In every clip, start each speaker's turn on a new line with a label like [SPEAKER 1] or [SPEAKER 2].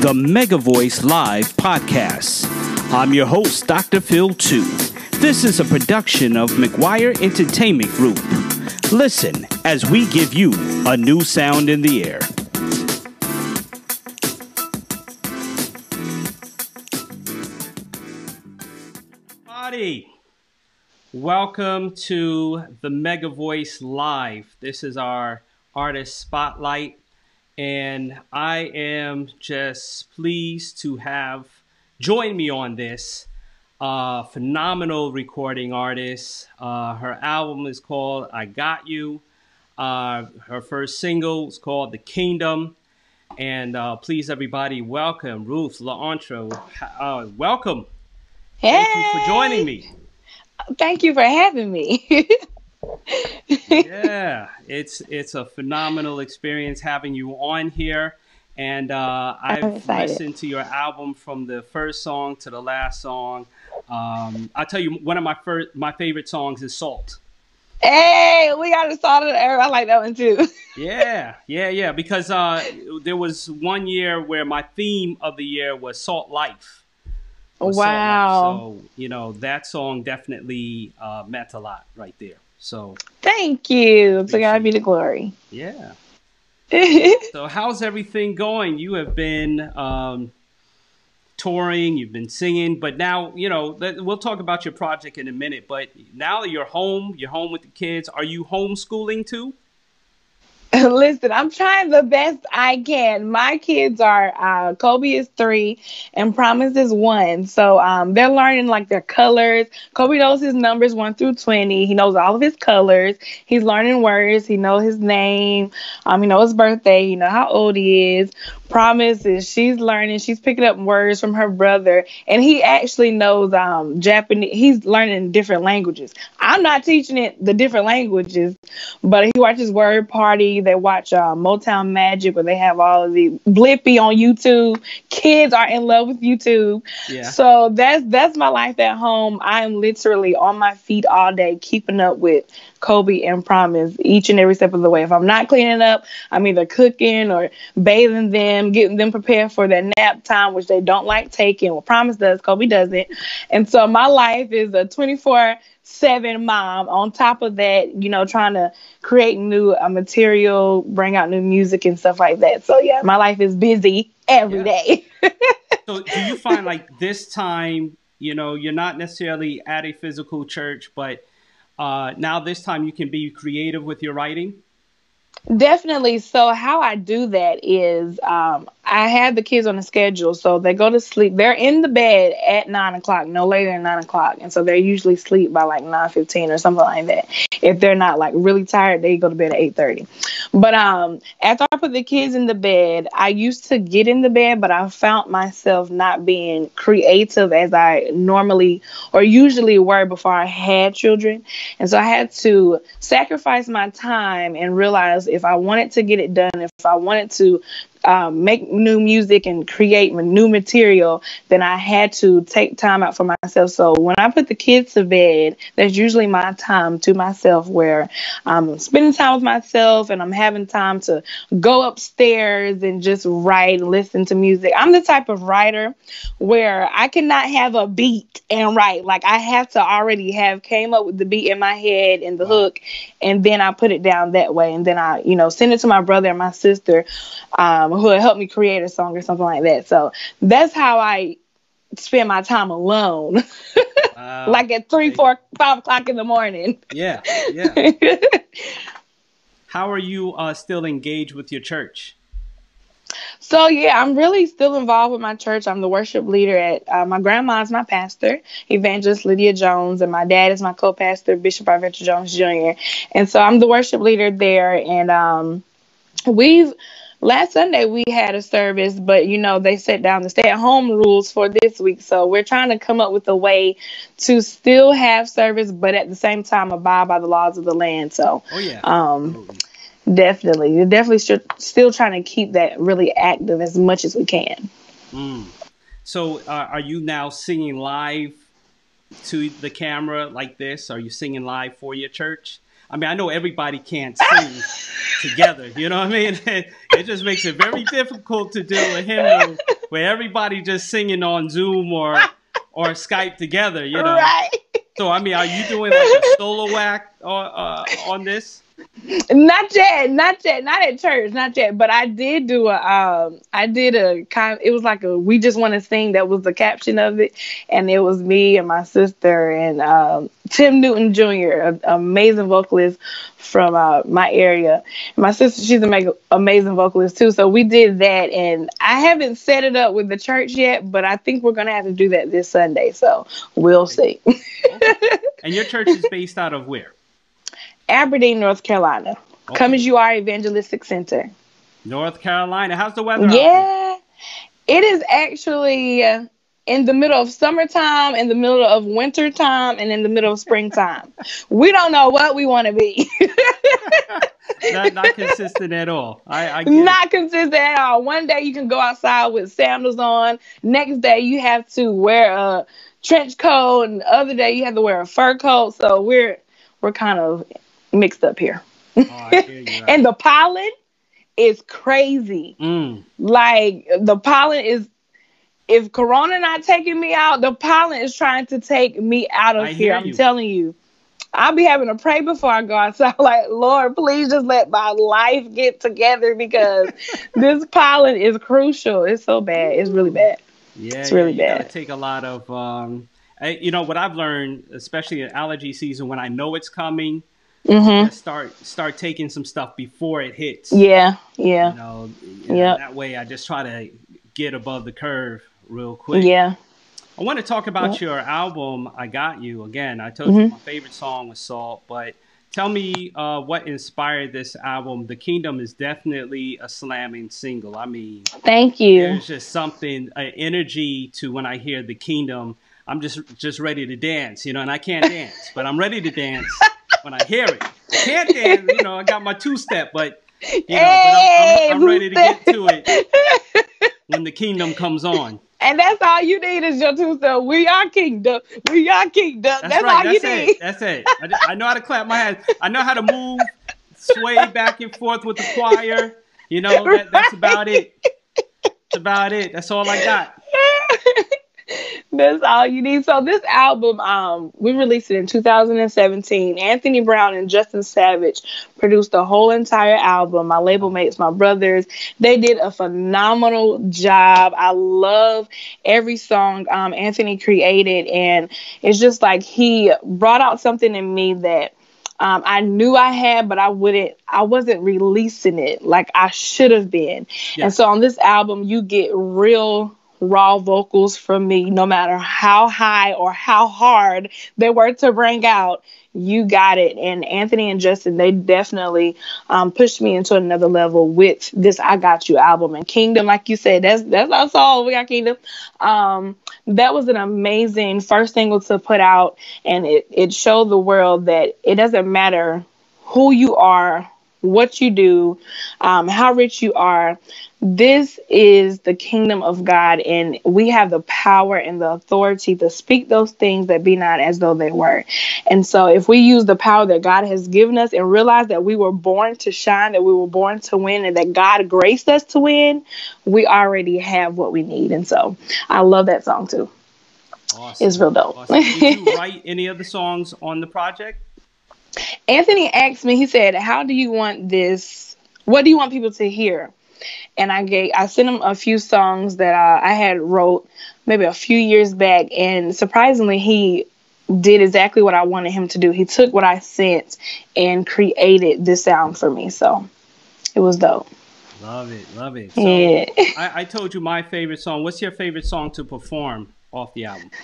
[SPEAKER 1] the Mega Voice Live podcast. I'm your host, Dr. Phil 2. This is a production of McGuire Entertainment Group. Listen as we give you a new sound in the air. Buddy, welcome to the Mega Voice Live. This is our artist spotlight and I am just pleased to have joined me on this. Uh, phenomenal recording artist. Uh, her album is called I Got You. Uh, her first single is called The Kingdom. And uh, please, everybody, welcome Ruth La'Ontra. Uh, welcome.
[SPEAKER 2] Hey.
[SPEAKER 1] Thank you for joining me.
[SPEAKER 2] Thank you for having me.
[SPEAKER 1] yeah, it's it's a phenomenal experience having you on here. And uh, I've listened to your album from the first song to the last song. Um, I'll tell you, one of my first, my favorite songs is "Salt."
[SPEAKER 2] Hey, we got a salt of the earth. I like that one too.
[SPEAKER 1] yeah, yeah, yeah. Because uh, there was one year where my theme of the year was "Salt Life."
[SPEAKER 2] Was wow.
[SPEAKER 1] Salt Life. So you know that song definitely uh, meant a lot right there. So
[SPEAKER 2] thank you. To God be the glory.
[SPEAKER 1] Yeah. so how's everything going? You have been um, touring, you've been singing, but now you know we'll talk about your project in a minute. But now that you're home, you're home with the kids. Are you homeschooling too?
[SPEAKER 2] Listen, I'm trying the best I can. My kids are uh, Kobe is three and Promise is one, so um, they're learning like their colors. Kobe knows his numbers one through twenty. He knows all of his colors. He's learning words. He knows his name. Um, he knows his birthday. He know how old he is. Promise is she's learning. She's picking up words from her brother, and he actually knows um Japanese. He's learning different languages. I'm not teaching it the different languages, but he watches Word Party. They watch uh, Motown Magic, where they have all of the Blippi on YouTube. Kids are in love with YouTube. Yeah. So that's that's my life at home. I'm literally on my feet all day, keeping up with Kobe and Promise each and every step of the way. If I'm not cleaning up, I'm either cooking or bathing them, getting them prepared for their nap time, which they don't like taking. Well, Promise does, Kobe doesn't. And so my life is a 24 seven mom. On top of that, you know, trying to create new uh, material, bring out new music and stuff like that. So yeah, my life is busy every yeah. day.
[SPEAKER 1] so do you find like this time, you know, you're not necessarily at a physical church, but uh, now this time you can be creative with your writing?
[SPEAKER 2] Definitely. So how I do that is um, I have the kids on a schedule, so they go to sleep. They're in the bed at nine o'clock, no later than nine o'clock, and so they're usually sleep by like nine fifteen or something like that. If they're not like really tired, they go to bed at eight thirty. But um, after I put the kids in the bed, I used to get in the bed, but I found myself not being creative as I normally or usually were before I had children, and so I had to sacrifice my time and realize if I wanted to get it done, if I wanted to um, make new music and create new material, then I had to take time out for myself. So when I put the kids to bed, that's usually my time to myself where I'm spending time with myself and I'm having time to go upstairs and just write listen to music. I'm the type of writer where I cannot have a beat and write. Like I have to already have came up with the beat in my head and the hook, and then I put it down that way, and then I, you know, send it to my brother and my sister. Um, um, who would help me create a song or something like that. So that's how I spend my time alone. Wow. like at three, four, five o'clock in the morning.
[SPEAKER 1] Yeah, yeah. how are you uh, still engaged with your church?
[SPEAKER 2] So yeah, I'm really still involved with my church. I'm the worship leader at uh, my grandma's my pastor, Evangelist Lydia Jones, and my dad is my co-pastor, Bishop Arventer Jones Jr. And so I'm the worship leader there, and um, we've last Sunday we had a service, but you know, they set down the stay at home rules for this week. So we're trying to come up with a way to still have service, but at the same time abide by the laws of the land. So,
[SPEAKER 1] oh, yeah.
[SPEAKER 2] um, definitely, you're definitely still trying to keep that really active as much as we can.
[SPEAKER 1] Mm. So, uh, are you now singing live to the camera like this? Are you singing live for your church? I mean, I know everybody can't sing together. You know what I mean? It, just makes it very difficult to do a hymnal where everybody just singing on Zoom or or Skype together, you know.
[SPEAKER 2] Right.
[SPEAKER 1] So I mean, are you doing like a solo act on uh, on this?
[SPEAKER 2] Not yet, not yet, not at church, not yet. But I did do a, um, I did a kind. It was like a "We Just Want to Sing." That was the caption of it, and it was me and my sister and um, Tim Newton Jr., an amazing vocalist from uh, my area. My sister, she's an amazing vocalist too. So we did that, and I haven't set it up with the church yet, but I think we're gonna have to do that this Sunday. So we'll see.
[SPEAKER 1] And your church is based out of where?
[SPEAKER 2] Aberdeen, North Carolina.
[SPEAKER 1] Okay.
[SPEAKER 2] Come as you are evangelistic center.
[SPEAKER 1] North Carolina. How's the weather?
[SPEAKER 2] Yeah, it is actually uh, in the middle of summertime, in the middle of wintertime, and in the middle of springtime. we don't know what we want to be.
[SPEAKER 1] not, not consistent at all. I, I get it.
[SPEAKER 2] Not consistent at all. One day you can go outside with sandals on. Next day you have to wear a trench coat, and the other day you have to wear a fur coat. So we're we're kind of mixed up here.
[SPEAKER 1] Oh, I hear you.
[SPEAKER 2] And the pollen is crazy.
[SPEAKER 1] Mm.
[SPEAKER 2] Like the pollen is if corona not taking me out, the pollen is trying to take me out of
[SPEAKER 1] I
[SPEAKER 2] here. I'm
[SPEAKER 1] you.
[SPEAKER 2] telling you. I'll be having to pray before I go outside. Like, Lord, please just let my life get together because this pollen is crucial. It's so bad. It's really bad.
[SPEAKER 1] Yeah,
[SPEAKER 2] It's really
[SPEAKER 1] yeah,
[SPEAKER 2] bad.
[SPEAKER 1] take a lot of. Um, I, you know what I've learned, especially in allergy season, when I know it's coming,
[SPEAKER 2] hmm
[SPEAKER 1] start start taking some stuff before it hits.
[SPEAKER 2] Yeah, yeah,
[SPEAKER 1] You know, you know,
[SPEAKER 2] Yep.
[SPEAKER 1] that way I just try to get above the curve real quick.
[SPEAKER 2] yeah.
[SPEAKER 1] I want to talk about your album. I got you again. I told you my favorite song was Salt, but tell me uh, what inspired this album. The Kingdom is definitely a slamming single. I mean,
[SPEAKER 2] Thank you.
[SPEAKER 1] there's just something, an energy to when I hear the Kingdom. I'm just just ready to dance, you know, and I can't dance, but I'm ready to dance when I hear it. I can't dance, you know. I got my two step, but you know,
[SPEAKER 2] Hey,
[SPEAKER 1] but I'm, I'm, I'm ready to get to it when the Kingdom comes on.
[SPEAKER 2] And that's all you need is your two step. We are kingdom. We are kingdom. That's,
[SPEAKER 1] That's, right.
[SPEAKER 2] all
[SPEAKER 1] That's
[SPEAKER 2] you
[SPEAKER 1] it.
[SPEAKER 2] need.
[SPEAKER 1] That's it. I, I know how to clap my hands. I know how to move, sway back and forth with the choir. You know, that, that's about it. That's about it. That's all I got.
[SPEAKER 2] That's all you need. So this album, um, we released it in 2017. Anthony Brown and Justin Savage produced the whole entire album. My label mates, my brothers, they did a phenomenal job. I love every song um, Anthony created, and it's just like he brought out something in me that um, I knew I had, but I wouldn't, I wasn't releasing it like I should have been.
[SPEAKER 1] Yeah.
[SPEAKER 2] And so on this album, you get real raw vocals from me, no matter how high or how hard they were to bring out. You got it. And Anthony and Justin, they definitely um, pushed me into another level with this I Got You album. And Kingdom, like you said, that's that's our song. We got Kingdom. Um, that was an amazing first single to put out. And it, it showed the world that it doesn't matter who you are, what you do, um, how rich you are. This is the kingdom of God, and we have the power and the authority to speak those things that be not as though they were. And so, if we use the power that God has given us and realize that we were born to shine, that we were born to win, and that God graced us to win, we already have what we need. And so, I love that song too.
[SPEAKER 1] Awesome.
[SPEAKER 2] It's real dope.
[SPEAKER 1] Awesome. Did you write any of the songs on the project?
[SPEAKER 2] Anthony asked me, he said, How do you want this? What do you want people to hear? And I gave, I sent him a few songs that uh, I had wrote maybe a few years back, and surprisingly, he did exactly what I wanted him to do. He took what I sent and created this sound for me. So it was dope.
[SPEAKER 1] Love it. Love it. So,
[SPEAKER 2] Yeah.
[SPEAKER 1] I, I told you my favorite song. What's your favorite song to perform off the album?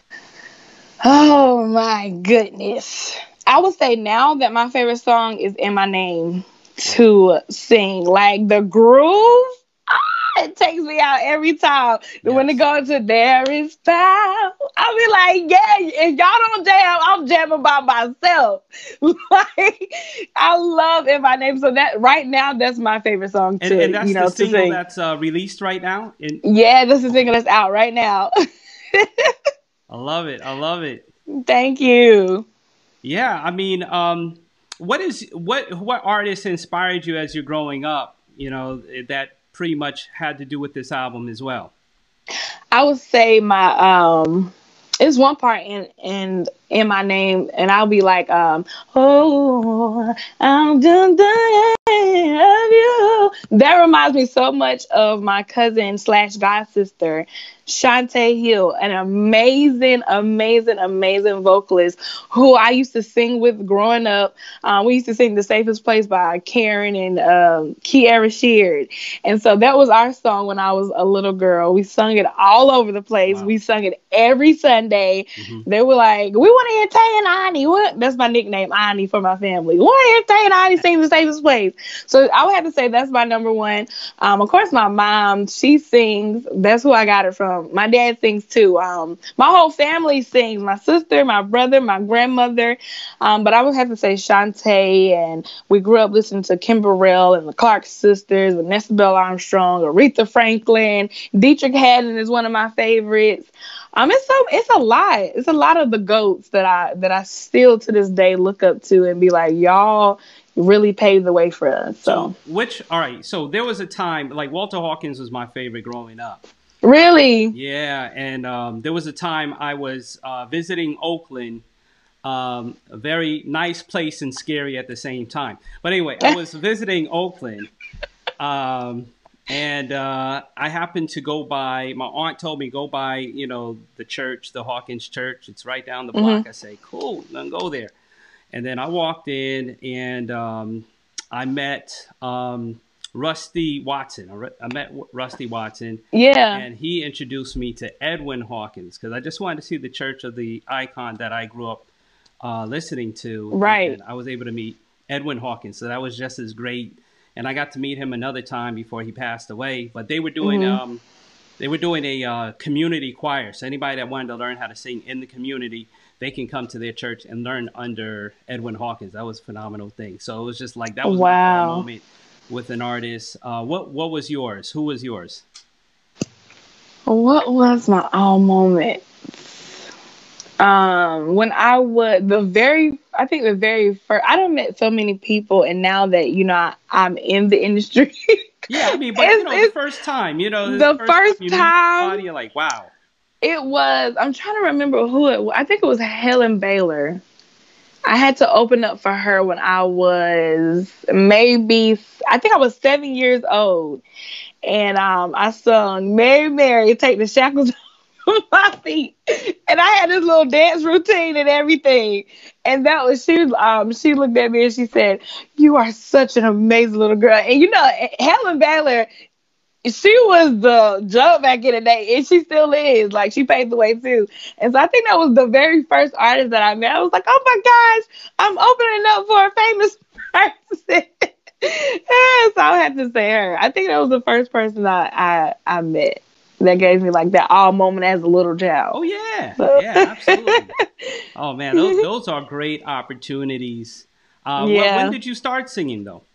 [SPEAKER 2] Oh my goodness. I would say now that my favorite song is In My Name to sing. Like the groove, ah, it takes me out every time. When it
[SPEAKER 1] Yes.
[SPEAKER 2] goes to There is Power, I'll be like, yeah, if y'all don't jam, I'm jamming by myself. like, I love In My Name. So that right now, that's my favorite song
[SPEAKER 1] And,
[SPEAKER 2] to,
[SPEAKER 1] and that's
[SPEAKER 2] you know,
[SPEAKER 1] the single
[SPEAKER 2] sing.
[SPEAKER 1] that's uh, released right now. And
[SPEAKER 2] yeah, this is single that's out right now.
[SPEAKER 1] I love it. I love it.
[SPEAKER 2] Thank you.
[SPEAKER 1] Yeah, I mean, um, what is what what artists inspired you as you're growing up? You know that pretty much had to do with this album as well.
[SPEAKER 2] I would say my um it's one part in in in my name and I'll be like um oh I'm done of you. That reminds me so much of my cousin slash god sister Shantae Hill, an amazing, amazing, amazing vocalist who I used to sing with growing up. Um, we used to sing The Safest Place by Karen and um, Kierra Sheard. And so that was our song when I was a little girl. We sung it all over the place. Wow. We sung it every Sunday. Mm-hmm. They were like, we want to hear Tay and Ani. What? That's my nickname, Ani, for my family. We want to hear Tay and Ani sing The Safest Place. So I would have to say that's my number one. Um, of course, my mom, she sings. That's who I got it from um, my dad sings too. Um, my whole family sings. My sister, my brother, my grandmother. Um, but I would have to say Shantae, and we grew up listening to Kim Burrell and the Clark sisters, Vanessa Bell Armstrong, Aretha Franklin, Deitrick Haddon is one of my favorites. Um, it's so it's a lot. It's a lot of the goats that I that I still to this day look up to and be like, y'all really paved the way for us. So.
[SPEAKER 1] so which all right, so there was a time like Walter Hawkins was my favorite growing up.
[SPEAKER 2] Really?
[SPEAKER 1] Yeah, and um, there was a time I was uh, visiting Oakland, um, a very nice place and scary at the same time. But anyway, I was visiting Oakland, um, and uh, I happened to go by. My aunt told me go by, you know, the church, the Hawkins Church. It's right down the block. Mm-hmm. I say, cool, then go there. And then I walked in, and um, I met. Um, Rusty Watson. I met Rusty Watson.
[SPEAKER 2] Yeah.
[SPEAKER 1] And he introduced me to Edwin Hawkins because I just wanted to see the Church of the Icon that I grew up uh, listening to.
[SPEAKER 2] Right.
[SPEAKER 1] And I was able to meet Edwin Hawkins. So that was just as great. And I got to meet him another time before he passed away. But they were doing mm-hmm. um, they were doing a uh, community choir. So anybody that wanted to learn how to sing in the community, they can come to their church and learn under Edwin Hawkins. That was a phenomenal thing. So it was just like that was wow. a moment with an artist. Uh, what what was yours? Who was yours?
[SPEAKER 2] What was my all moment? Um, when I would the very, I think the very first, I don't met so many people, and now that you know I, am in the industry.
[SPEAKER 1] yeah, I mean, but you know, the first time, you know,
[SPEAKER 2] the, the first, first time,
[SPEAKER 1] somebody, you're like, wow.
[SPEAKER 2] It was. I'm trying to remember who it. was. I think it was Helen Baylor. I had to open up for her when I was maybe I think I was seven years old, and um, I sung "Mary Mary, Take the Shackles Off My Feet," and I had this little dance routine and everything. And that was she. Um, she looked at me and she said, "You are such an amazing little girl." And you know, Helen Baylor she was the jump back in the day, and she still is. Like she paved the way too. And so I think that was the very first artist that I met. I was like, oh my gosh, I'm opening up for a famous person. so I had to say her. I think that was the first person I, I I met that gave me like that all moment as a little child.
[SPEAKER 1] Oh yeah, yeah, absolutely. oh man, those those are great opportunities. Uh, yeah. When, when did you start singing though?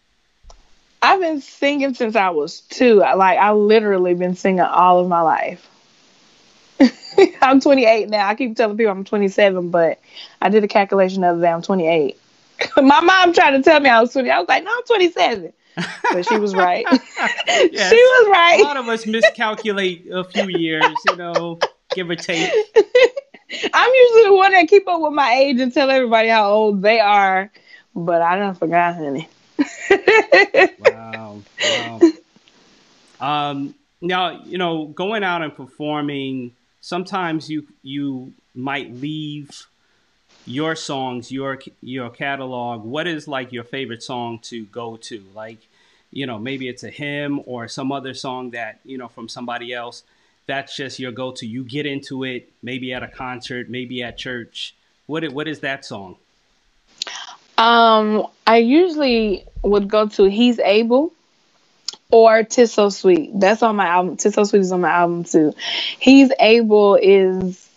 [SPEAKER 2] I've been singing since I was two. Like I literally been singing all of my life. I'm 28 now. I keep telling people I'm 27, but I did a calculation the other day. I'm 28. my mom tried to tell me I was 20. I was like, no, I'm 27. But she was right. yes, she was right.
[SPEAKER 1] A lot of us miscalculate a few years, you know, give or take.
[SPEAKER 2] I'm usually the one that keep up with my age and tell everybody how old they are, but I don't forgot, honey
[SPEAKER 1] wow. Wow. Um, now, you know, going out and performing, sometimes you you might leave your songs, your your catalog. What is like your favorite song to go to? Like, you know, maybe it's a hymn or some other song that, you know, from somebody else. That's just your go-to. You get into it, maybe at a concert, maybe at church. What what is that song?
[SPEAKER 2] Um, I usually would go to He's Able or Tis So Sweet. That's on my album. Tis So Sweet is on my album too. He's Able is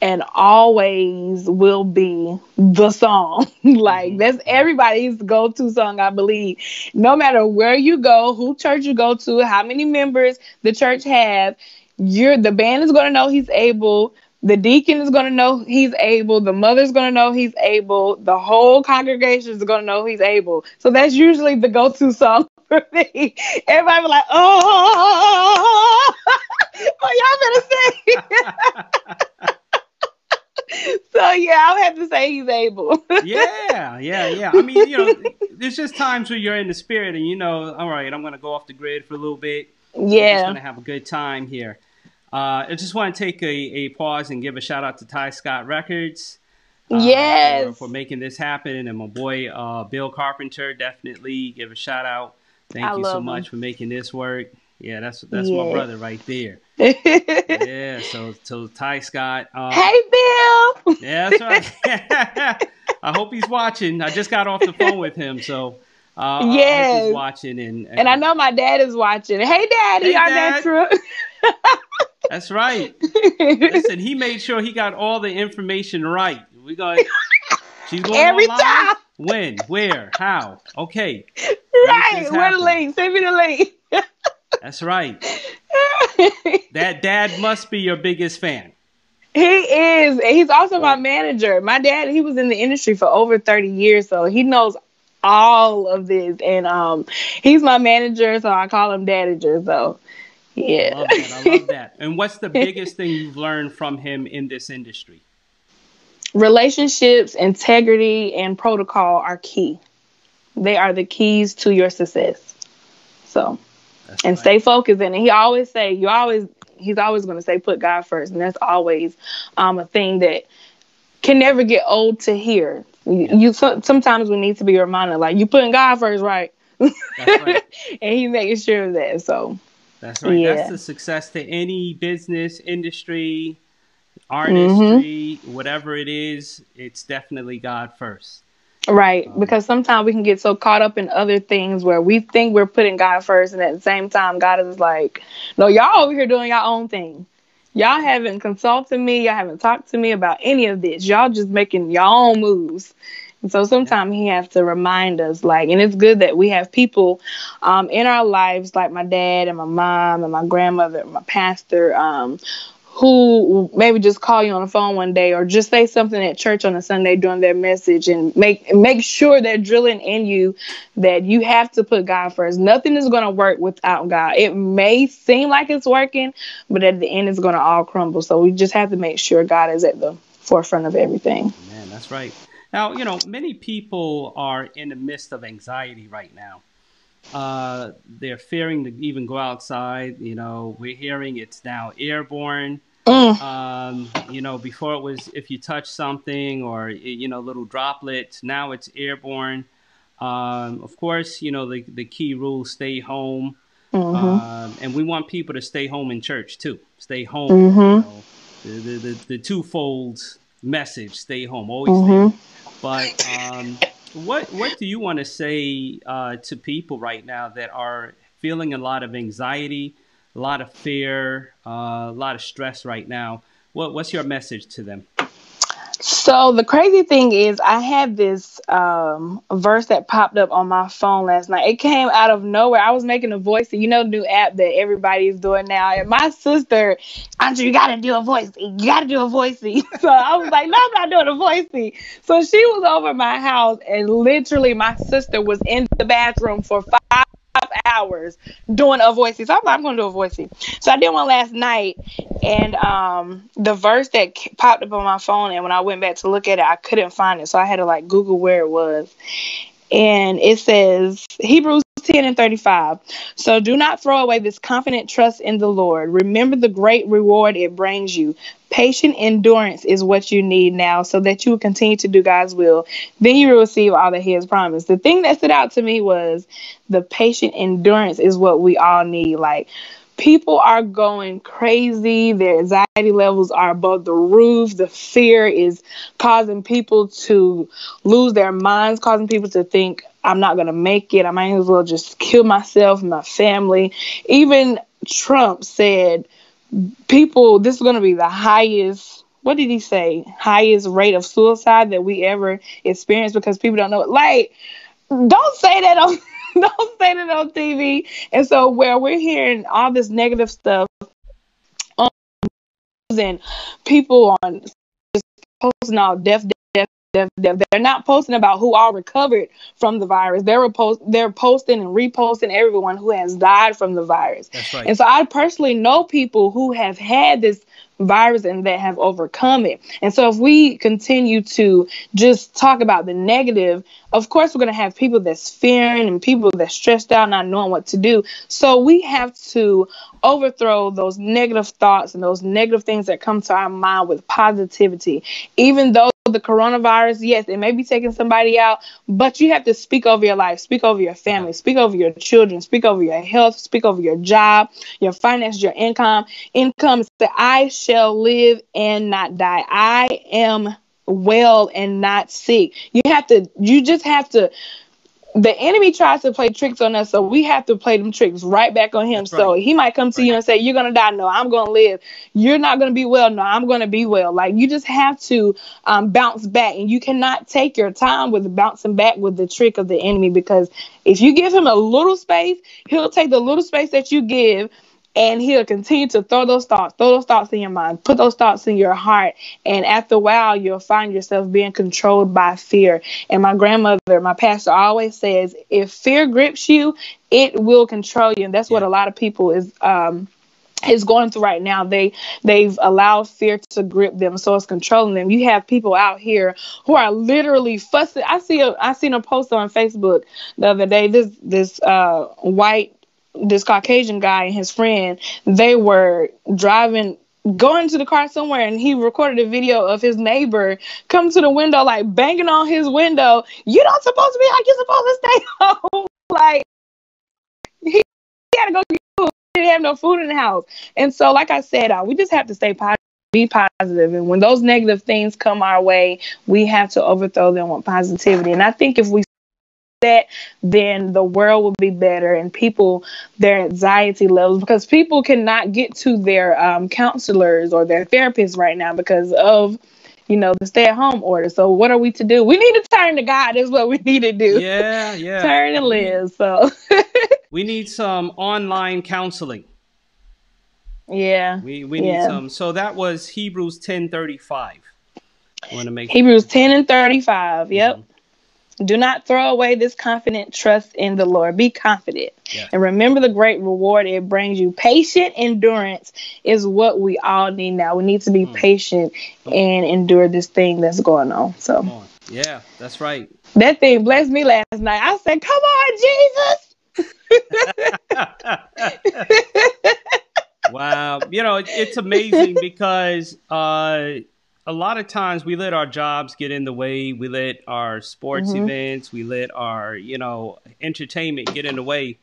[SPEAKER 2] and always will be the song. like mm-hmm. that's everybody's go-to song, I believe. No matter where you go, who church you go to, how many members the church have, you're the band is gonna know he's able the deacon is going to know he's able. The mother's going to know he's able. The whole congregation is going to know he's able. So that's usually the go-to song for me. Everybody be like, oh, oh, oh, oh what y'all better say. so yeah, I'll have to say he's able.
[SPEAKER 1] yeah, yeah, yeah. I mean, you know, there's just times where you're in the spirit and you know, all right, I'm gonna go off the grid for a little bit.
[SPEAKER 2] Yeah.
[SPEAKER 1] We're just gonna have a good time here. Uh, I just want to take a, a pause and give a shout out to Tyscot Records. Uh,
[SPEAKER 2] yes.
[SPEAKER 1] For, for, making this happen. And my boy uh, Bill Carpenter, definitely give a shout out. Thank
[SPEAKER 2] I
[SPEAKER 1] you so
[SPEAKER 2] love
[SPEAKER 1] much
[SPEAKER 2] him.
[SPEAKER 1] for making this work. Yeah, that's that's
[SPEAKER 2] Yeah.
[SPEAKER 1] my brother right there. Yeah, so so Ty Scott. Um,
[SPEAKER 2] hey, Bill.
[SPEAKER 1] Yeah, that's right. I hope he's watching. I just got off the phone with him, so uh,
[SPEAKER 2] Yes.
[SPEAKER 1] he's watching. And,
[SPEAKER 2] And I know my dad is watching. Hey, Daddy,
[SPEAKER 1] Hey,
[SPEAKER 2] our
[SPEAKER 1] Dad.
[SPEAKER 2] natural.
[SPEAKER 1] that's right. Listen, he made sure he got all the information right. We got. She's going
[SPEAKER 2] Every
[SPEAKER 1] online?
[SPEAKER 2] time.
[SPEAKER 1] When? Where? How? Okay,
[SPEAKER 2] right. Where the link? Send me the link.
[SPEAKER 1] that's right. That dad must be your biggest fan.
[SPEAKER 2] He is. He's also my manager. My dad, he was in the industry for over 30 years, so he knows all of this. And um he's my manager, so I call him Dadager. So
[SPEAKER 1] I
[SPEAKER 2] yeah.
[SPEAKER 1] love that. I love that. And what's the biggest thing you've learned from him in this industry?
[SPEAKER 2] Relationships, integrity, and protocol are key. They are the keys to your success. So
[SPEAKER 1] That's
[SPEAKER 2] and
[SPEAKER 1] right.
[SPEAKER 2] stay focused. And he always say, you always, he's always going to say, put God first, and that's always um, a thing that can never get old to hear. You, you so, sometimes we need to be reminded, like you putting God first, right?
[SPEAKER 1] That's right.
[SPEAKER 2] and he's making sure of that. So
[SPEAKER 1] That's right.
[SPEAKER 2] Yeah.
[SPEAKER 1] That's the success to any business, industry, artistry, whatever it is. It's definitely God first.
[SPEAKER 2] right,
[SPEAKER 1] Um,
[SPEAKER 2] because sometimes we can get so caught up in other things where we think we're putting God first, and at the same time, God is like, no, y'all over here doing your own thing. Y'all haven't consulted me. Y'all haven't talked to me about any of this. Y'all just making your own moves. And so sometimes he has to remind us, like, and it's good that we have people um, in our lives, like my dad and my mom and my grandmother, and my pastor, um, who maybe just call you on the phone one day or just say something at church on a Sunday during their message and make make sure they're drilling in you that you have to put God first. Nothing is going to work without God. It may seem like it's working, but at the end it's going to all crumble. So we just have to make sure God is at the forefront of everything.
[SPEAKER 1] Man, that's right. Now, you know, many people are in the midst of anxiety right now. Uh, they're fearing to even go outside. You know, we're hearing it's now airborne.
[SPEAKER 2] Mm,
[SPEAKER 1] Um, you know, before it was if you touch something or you know little droplets. Now it's airborne. Um, of course, you know the the key rule: stay home.
[SPEAKER 2] mhm.
[SPEAKER 1] Um, and we want people to stay home in church too. Stay home.
[SPEAKER 2] Mhm.
[SPEAKER 1] You know, the, the, the, the twofold message: stay home. Always stay
[SPEAKER 2] Mhm.
[SPEAKER 1] home. But um, what what do you want to say uh, to people right now that are feeling a lot of anxiety, a lot of fear, uh, a lot of stress right now? What what's your message to them?
[SPEAKER 2] So the crazy thing is, I had this um, verse that popped up on my phone last night. It came out of nowhere. I was making a voice, you know, the new app that everybody is doing now. And my sister, Andrew, you gotta do a voice. You gotta do a voicey. So I was like, no, I'm not doing a voicey. So she was over my house, and literally, my sister was in the bathroom for five hours doing a voicey. So I'm like, I'm gonna do a voicey. So I did one last night, and um, the verse that popped up on my phone, and when I went back to look at it, I couldn't find it, so I had to like Google where it was. And it says Hebrews 10 and 35. So do not throw away this confident trust in the Lord. Remember the great reward it brings you. Patient endurance is what you need now so that you will continue to do God's will. Then you will receive all that He has promised. The thing that stood out to me was the patient endurance is what we all need. Like, people are going crazy. Their anxiety levels are above the roof. The fear is causing people to lose their minds, causing people to think, I'm not going to make it. I might as well just kill myself and my family. Even Trump said, people, this is going to be the highest. What did he say? Highest rate of suicide that we ever experienced because people don't know it. Like, don't say that on don't say that on TV. And so where we're hearing all this negative stuff on and people on just posting all death, They're, they're not posting about who all recovered from the virus. They're post, they're posting and reposting everyone who has died from the virus.
[SPEAKER 1] That's right.
[SPEAKER 2] And so I personally know people who have had this virus and that have overcome it. And so if we continue to just talk about the negative, of course we're going to have people that's fearing and people that's stressed out not knowing what to do. So we have to overthrow those negative thoughts and those negative things that come to our mind with positivity. Even though the coronavirus, yes, it may be taking somebody out, but you have to speak over your life, speak over your family, speak over your children, speak over your health, speak over your job, your finances your income. Income that I shall live and not die. I am well and not sick. You have to, you just have to the enemy tries to play tricks on us, so we have to play them tricks right back on him. That's so right. he might come to right. you and say, You're gonna die. No, I'm gonna live. You're not gonna be well. No, I'm gonna be well. Like you just have to um, bounce back, and you cannot take your time with bouncing back with the trick of the enemy because if you give him a little space, he'll take the little space that you give and he'll continue to throw those thoughts, throw those thoughts in your mind, put those thoughts in your heart. And after a while, you'll find yourself being controlled by fear. And my grandmother, my pastor always says, if fear grips you, it will control you. And that's yeah. what a lot of people is um is going through right now. They they've allowed fear to grip them, so it's controlling them. You have people out here who are literally fussing. I see a I seen a post on Facebook the other day. This this uh white this Caucasian guy and his friend, they were driving going to the car somewhere and he recorded a video of his neighbor come to the window like banging on his window. You don't supposed to be like you're supposed to stay home. Like he, he had to go get food. He didn't have no food in the house. And so like i said uh, we just have to stay positive be positive. And when those negative things come our way we have to overthrow them with positivity. And i think if we that, then the world will be better and people, their anxiety levels, because people cannot get to their um, counselors or their therapists right now because of, you know, the stay at home order. So, what are we to do? We need to turn to God, is what we need to do.
[SPEAKER 1] Yeah, yeah.
[SPEAKER 2] turn and live. So,
[SPEAKER 1] we need some online counseling.
[SPEAKER 2] Yeah.
[SPEAKER 1] We, we need yeah. some. So, that was Hebrews 10 35.
[SPEAKER 2] I want to make Hebrews 10 and 35. Yep. Mm-hmm. Do not throw away this confident trust in the Lord. Be confident. Yeah. And remember the great reward it brings you. Patient endurance is what we all need now. We need to be mm. patient and endure this thing that's going on. So, on.
[SPEAKER 1] yeah, that's right.
[SPEAKER 2] That thing blessed me last night. I said, Come
[SPEAKER 1] on, Jesus. wow. You know, it's amazing because uh, a lot of times we let our jobs get in the way. We let our sports mm-hmm. events, we let our, you know, entertainment get in the way.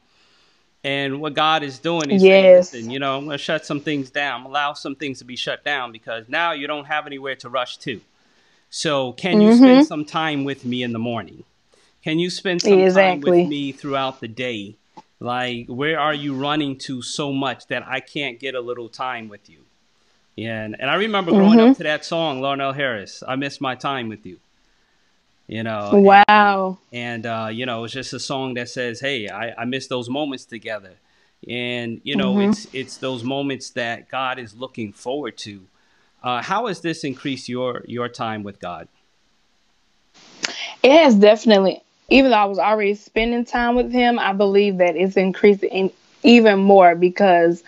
[SPEAKER 1] And what God is doing is yes. saying, you know, I'm going to shut some things down, allow some things to be shut down because now you don't have anywhere to rush to. So, can you mm-hmm. spend some time with me in the morning? Can you spend some exactly. time with me throughout the day? Like, where are you running to so much that I can't get a little time with you? Yeah, and, and I remember growing mm-hmm. up to that song, Larnell Harris. I miss my time with you. You know.
[SPEAKER 2] Wow.
[SPEAKER 1] And, and uh, you know, it's just a song that says, "Hey, I, I miss those moments together." And you know, mm-hmm. it's it's those moments that God is looking forward to. Uh, how has this increased your your time with God?
[SPEAKER 2] It has definitely. Even though I was already spending time with Him, I believe that it's increasing even more because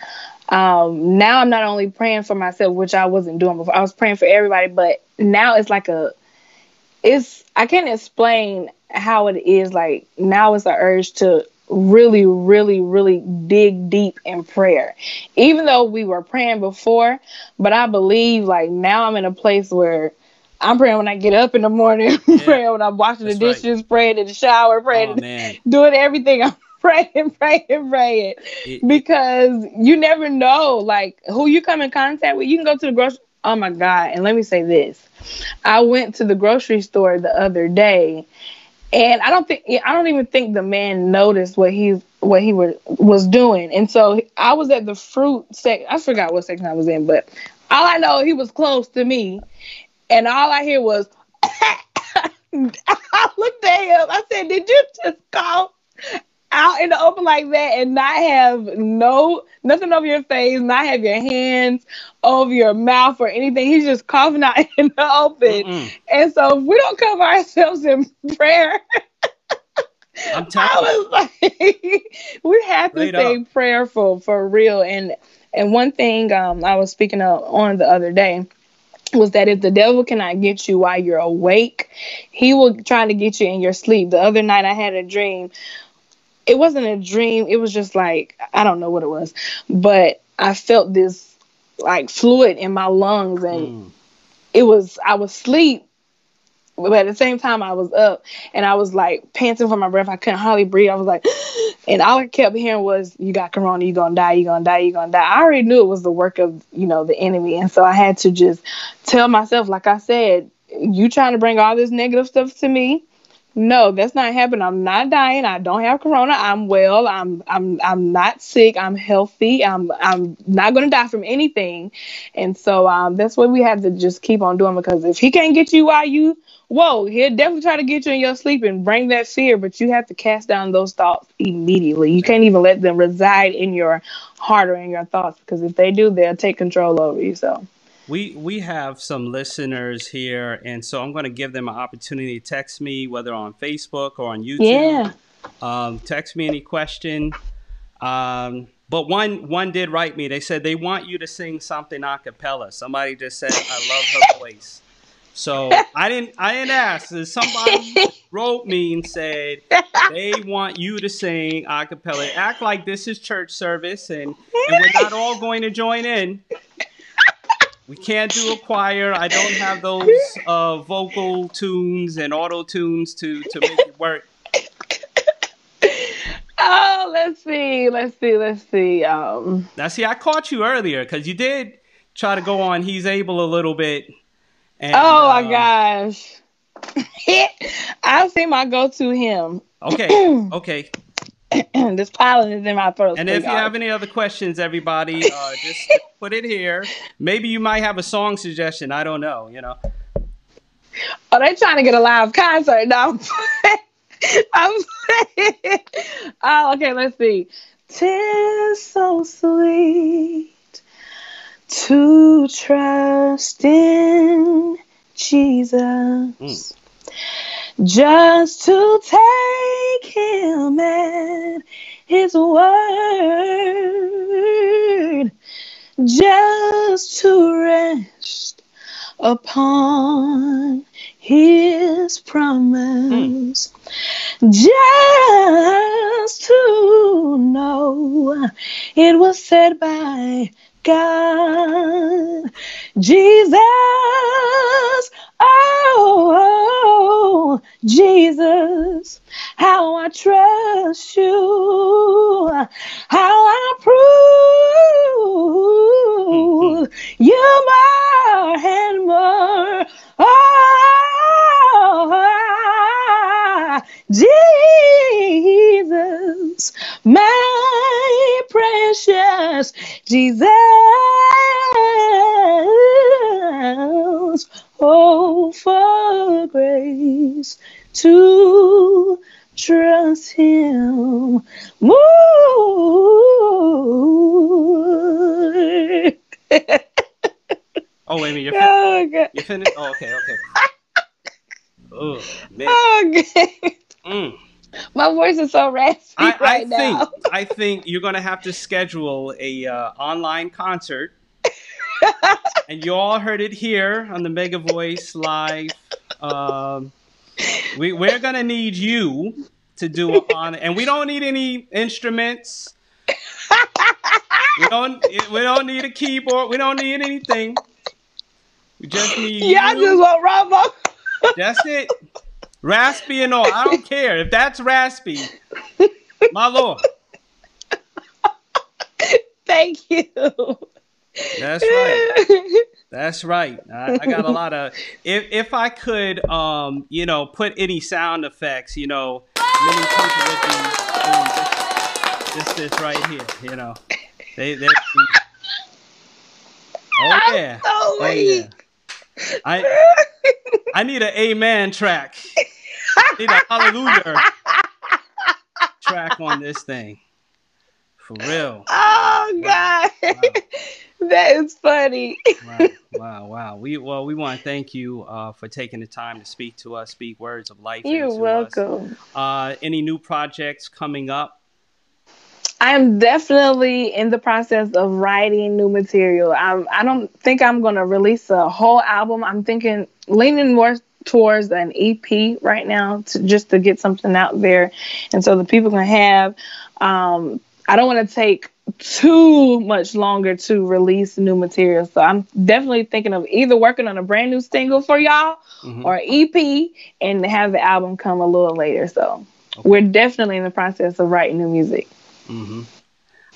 [SPEAKER 2] um, now I'm not only praying for myself, which I wasn't doing before. I was praying for everybody, but now it's like a, it's I can't explain how it is. Like now it's the urge to really, really, really dig deep in prayer. Even though we were praying before, but I believe like now I'm in a place where I'm praying when I get up in the morning, yeah. praying when I'm washing That's the dishes, right. praying in the shower, praying, oh, doing everything. I'm praying, praying, praying. It, because you never know like who you come in contact with. You can go to the grocery oh my God. And let me say this. I went to the grocery store the other day and I don't think I don't even think the man noticed what he what he was was doing. And so I was at the fruit section. I forgot what section I was in, but all I know he was close to me, and all I hear was. I looked at him. I said, "Did you just call out in the open like that and not have no nothing over your face, not have your hands over your mouth or anything. He's just coughing out in the open. Mm-mm. And so if we don't cover ourselves in prayer. I'm telling like, we have to stay up. prayerful for real. And and one thing um, I was speaking of on the other day was that if the devil cannot get you while you're awake, he will try to get you in your sleep. The other night I had a dream. It wasn't a dream, it was just like I don't know what it was, but I felt this like fluid in my lungs and mm. it was I was asleep but at the same time I was up and I was like panting for my breath. I couldn't hardly breathe. I was like, and all I kept hearing was, "You got corona. You gonna die. You gonna die. You gonna die." I already knew it was the work of you know the enemy, and so I had to just tell myself, like I said, "You trying to bring all this negative stuff to me." No, that's not happening. I'm not dying. I don't have corona. I'm well. I'm I'm I'm not sick. I'm healthy. I'm I'm not gonna die from anything. And so um, that's what we have to just keep on doing because if he can't get you while you whoa, he'll definitely try to get you in your sleep and bring that fear, but you have to cast down those thoughts immediately. You can't even let them reside in your heart or in your thoughts because if they do, they'll take control over you. So
[SPEAKER 1] we we have some listeners here, and so I'm going to give them an opportunity to text me, whether on Facebook or on YouTube.
[SPEAKER 2] Yeah.
[SPEAKER 1] Um, text me any question. Um, but one one did write me. They said they want you to sing something a cappella. Somebody just said, "I love her voice." So I didn't I didn't ask. Somebody wrote me and said they want you to sing a cappella. Act like this is church service and, and we're not all going to join in. We can't do a choir. I don't have those uh, vocal tunes and auto tunes to, to make it work.
[SPEAKER 2] Oh, let's see. Let's see. Let's see. Um,
[SPEAKER 1] now, see, I caught you earlier because you did try to go on. He's able a little bit
[SPEAKER 2] and, oh my um, gosh. I'll say my go to him.
[SPEAKER 1] Okay. Okay.
[SPEAKER 2] this pollen is in my throat.
[SPEAKER 1] And if you have any other questions, everybody, uh, just put it here. Maybe you might have a song suggestion. I don't know. You know.
[SPEAKER 2] Oh, they trying to get a live concert now. I'm oh, okay. Let's see. Tis so sweet to trust in Jesus. Mm. Just to take him at his word. Just to rest upon his promise. Mm. Just to know it was said by God. Jesus, Jesus, how I trust you, how I prove mm-hmm. you more and more. Oh, Jesus, my precious Jesus. To trust Him more.
[SPEAKER 1] oh, wait a minute. You're, fin- oh, you're finished? Oh, okay, okay.
[SPEAKER 2] Oh, man. Okay. Mm. My voice is so raspy I, right I
[SPEAKER 1] now.
[SPEAKER 2] Think,
[SPEAKER 1] I think you're gonna have to schedule a uh, online concert, and you all heard it here on the Mega Voice Live. Um, we, we're gonna need you to do it on, and we don't need any instruments. we don't. We don't need a keyboard. We don't need anything. We just need.
[SPEAKER 2] Yeah, you. I just want Rambo.
[SPEAKER 1] That's it. Raspy and all. I don't care. If that's raspy, my lord.
[SPEAKER 2] Thank you.
[SPEAKER 1] That's right. That's right. I, I, got a lot of. If if I could, um, you know, put any sound effects, you know, many people would be doing this, this, this right here. You know, they they.
[SPEAKER 2] Oh yeah. So oh yeah.
[SPEAKER 1] I I need an amen track. I need a hallelujah track on this thing. For real.
[SPEAKER 2] Oh God. Wow. That is funny.
[SPEAKER 1] wow, wow, wow. We well, we want to thank you uh, for taking the time to speak to us, speak words of life.
[SPEAKER 2] You're welcome.
[SPEAKER 1] Uh, any new projects coming up?
[SPEAKER 2] I am definitely in the process of writing new material. I'm, I don't think I'm going to release a whole album. I'm thinking leaning more towards an EP right now to just to get something out there, and so the people can have. Um, I don't want to take too much longer to release new material. So I'm definitely thinking of either working on a brand new single for y'all mm-hmm. or EP and have the album come a little later. So okay. we're definitely in the process of writing new music.
[SPEAKER 1] Mm-hmm.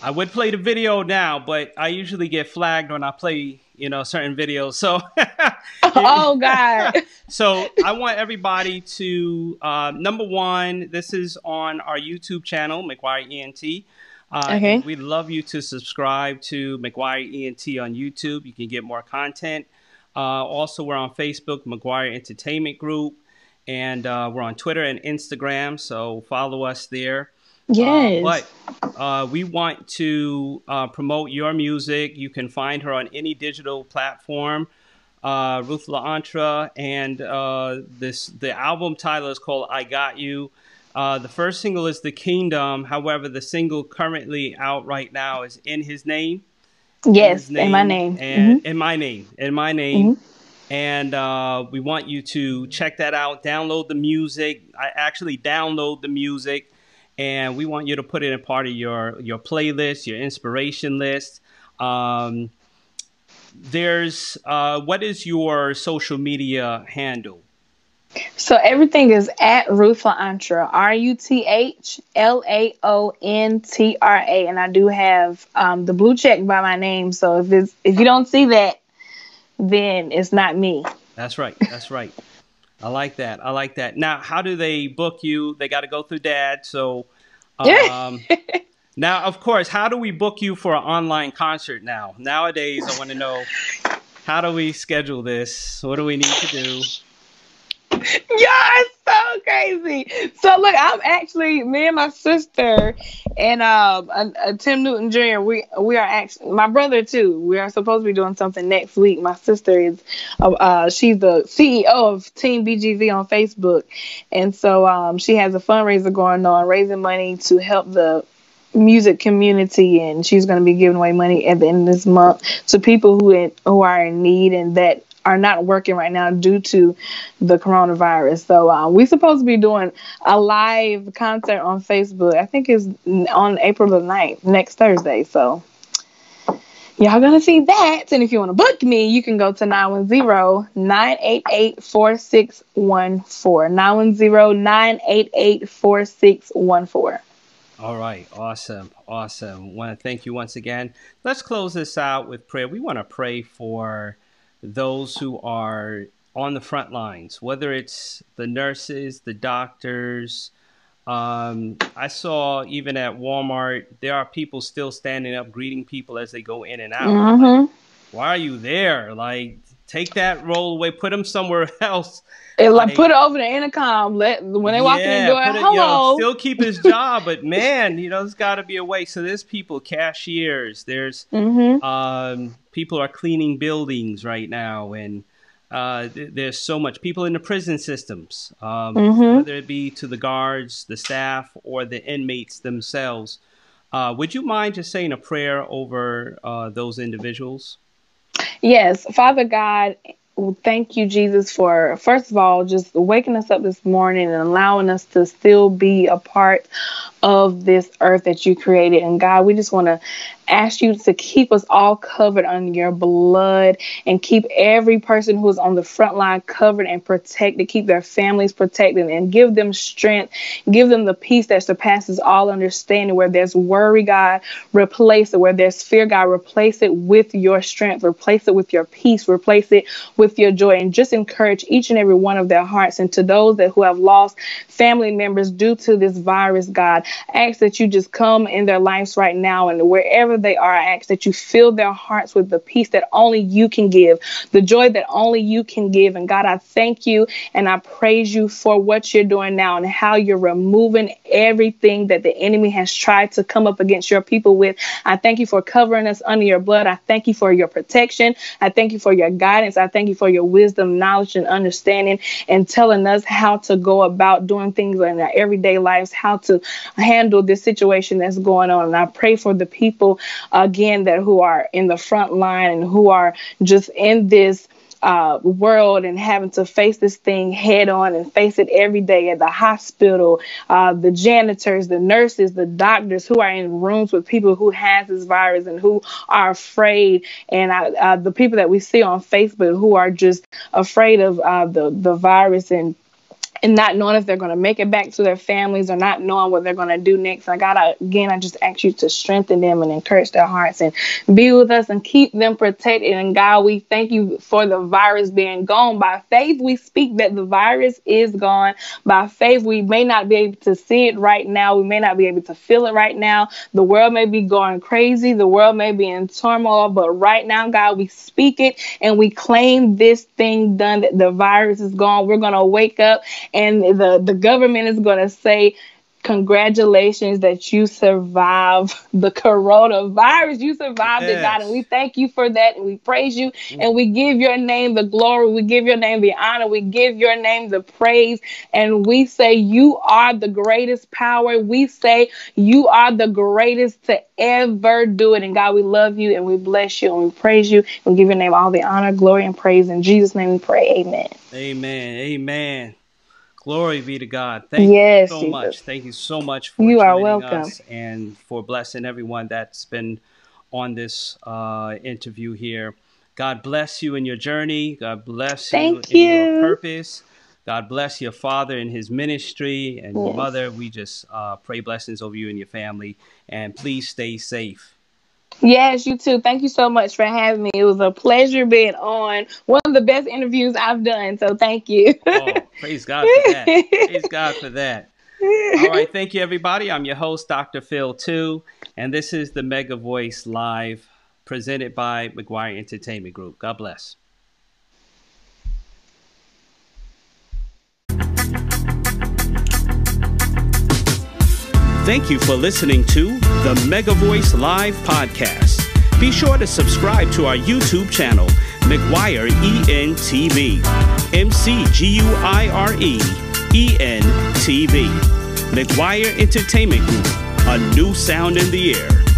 [SPEAKER 1] I would play the video now, but I usually get flagged when I play, you know, certain videos. So,
[SPEAKER 2] oh god.
[SPEAKER 1] so I want everybody to uh, number one. This is on our YouTube channel, McGuire ENT. Uh, okay. We'd love you to subscribe to McGuire ENT on YouTube. You can get more content. Uh, also, we're on Facebook, McGuire Entertainment Group, and uh, we're on Twitter and Instagram. So follow us there.
[SPEAKER 2] Yes.
[SPEAKER 1] Uh, but uh, we want to uh, promote your music. You can find her on any digital platform. Uh, Ruth La'Ontra, and uh, this the album title is called "I Got You." Uh, the first single is "The Kingdom." However, the single currently out right now is "In His Name."
[SPEAKER 2] Yes, in, name, in my name.
[SPEAKER 1] And mm-hmm. in my name, in my name. Mm-hmm and we want you to check that out. Download the music. I actually download the music and we want you to put it in part of your your playlist, your inspiration list. Um, there's uh, what is your social media handle?
[SPEAKER 2] So everything is at Ruth La'Ontra, R U T H L A O N T R A, and I do have um, the blue check by my name. So if it's if you don't see that, then it's not me.
[SPEAKER 1] That's right. That's right. I like that. I like that. Now, how do they book you? They got to go through dad. So, um, now, of course, how do we book you for an online concert now? Nowadays, I want to know how do we schedule this? What do we need to do?
[SPEAKER 2] You're so crazy. So look, I'm actually me and my sister and uh, uh, Tim Newton Jr. We we are actually my brother too. We are supposed to be doing something next week. My sister is uh, uh she's the CEO of Team BGV on Facebook, and so um she has a fundraiser going on, raising money to help the music community and she's going to be giving away money at the end of this month to people who in, who are in need and that are not working right now due to the coronavirus. So uh, we're supposed to be doing a live concert on Facebook. I think it's on April the 9th, next Thursday. So y'all gonna see that. And if you want to book me, you can go to 910-988-4614. 910-988-4614.
[SPEAKER 1] All right, awesome, awesome. Want to thank you once again. Let's close this out with prayer. We want to pray for those who are on the front lines, whether it's the nurses, the doctors. Um, I saw even at Walmart, there are people still standing up, greeting people as they go in and out. Mm-hmm. Like, why are you there? Like, take that role away, put them somewhere else.
[SPEAKER 2] It, like, like, put it over the intercom. Let when they walk yeah, in the door, it, hello. You know,
[SPEAKER 1] still keep his job, but man, you know, there's got to be a way. So there's people, cashiers. There's mm-hmm. um, people are cleaning buildings right now, and uh, th- there's so much people in the prison systems, um, mm-hmm. whether it be to the guards, the staff, or the inmates themselves. Uh, would you mind just saying a prayer over uh, those individuals?
[SPEAKER 2] Yes, Father God, thank you, Jesus, for first of all just waking us up this morning and allowing us to still be a part of this earth that you created. And God, we just want to ask you to keep us all covered under your blood and keep every person who is on the front line covered and protected, keep their families protected and give them strength, give them the peace that surpasses all understanding. Where there's worry, God, replace it. Where there's fear, God, replace it with your strength, replace it with your peace, replace it with your joy, and just encourage each and every one of their hearts. And to those that who have lost family members due to this virus, God, Ask that you just come in their lives right now and wherever they are, I ask that you fill their hearts with the peace that only you can give, the joy that only you can give. And God, I thank you and I praise you for what you're doing now and how you're removing everything that the enemy has tried to come up against your people with. I thank you for covering us under your blood. I thank you for your protection. I thank you for your guidance. I thank you for your wisdom, knowledge, and understanding and telling us how to go about doing things in our everyday lives, how to handle this situation that's going on. And I pray for the people again that who are in the front line and who are just in this uh, world and having to face this thing head on and face it every day at the hospital, uh, the janitors, the nurses, the doctors who are in rooms with people who has this virus and who are afraid, and uh, the people that we see on Facebook who are just afraid of uh, the the virus and and not knowing if they're going to make it back to their families or not knowing what they're going to do next. I got to, again, I just ask you to strengthen them and encourage their hearts and be with us and keep them protected. And God, we thank you for the virus being gone. By faith, we speak that the virus is gone. By faith, we may not be able to see it right now. We may not be able to feel it right now. The world may be going crazy. The world may be in turmoil, but right now, God, we speak it and we claim this thing done that the virus is gone. We're going to wake up and the the government is going to say congratulations that you survived the coronavirus. You survived yes. it, God. And we thank you for that. And we praise you. And we give your name the glory. We give your name the honor. We give your name the praise. And we say you are the greatest power. We say you are the greatest to ever do it. And God, we love you and we bless you and we praise you. And we give your name all the honor, glory, and praise. In Jesus' name we pray. Amen.
[SPEAKER 1] Amen. Amen. Glory be to God. Thank yes, you so Jesus. much. Thank you so much for you are welcome. us and for blessing everyone that's been on this uh, interview here. God bless you in your journey. God bless
[SPEAKER 2] Thank
[SPEAKER 1] you,
[SPEAKER 2] you.
[SPEAKER 1] in your purpose. God bless your father in his ministry and yes. your mother. We just uh, pray blessings over you and your family. And please stay safe.
[SPEAKER 2] Yes, you too. Thank you so much for having me. It was a pleasure being on one of the best interviews I've done. So thank you.
[SPEAKER 1] oh, praise God for that. praise God for that. All right. Thank you, everybody. I'm your host, Dr. Phil, too. And this is the Mega Voice Live presented by McGuire Entertainment Group. God bless. Thank you for listening to the Mega Voice Live podcast. Be sure to subscribe to our YouTube channel, McGuire ENTV. M C G U I R E E N T V. McGuire Entertainment Group, a new sound in the air.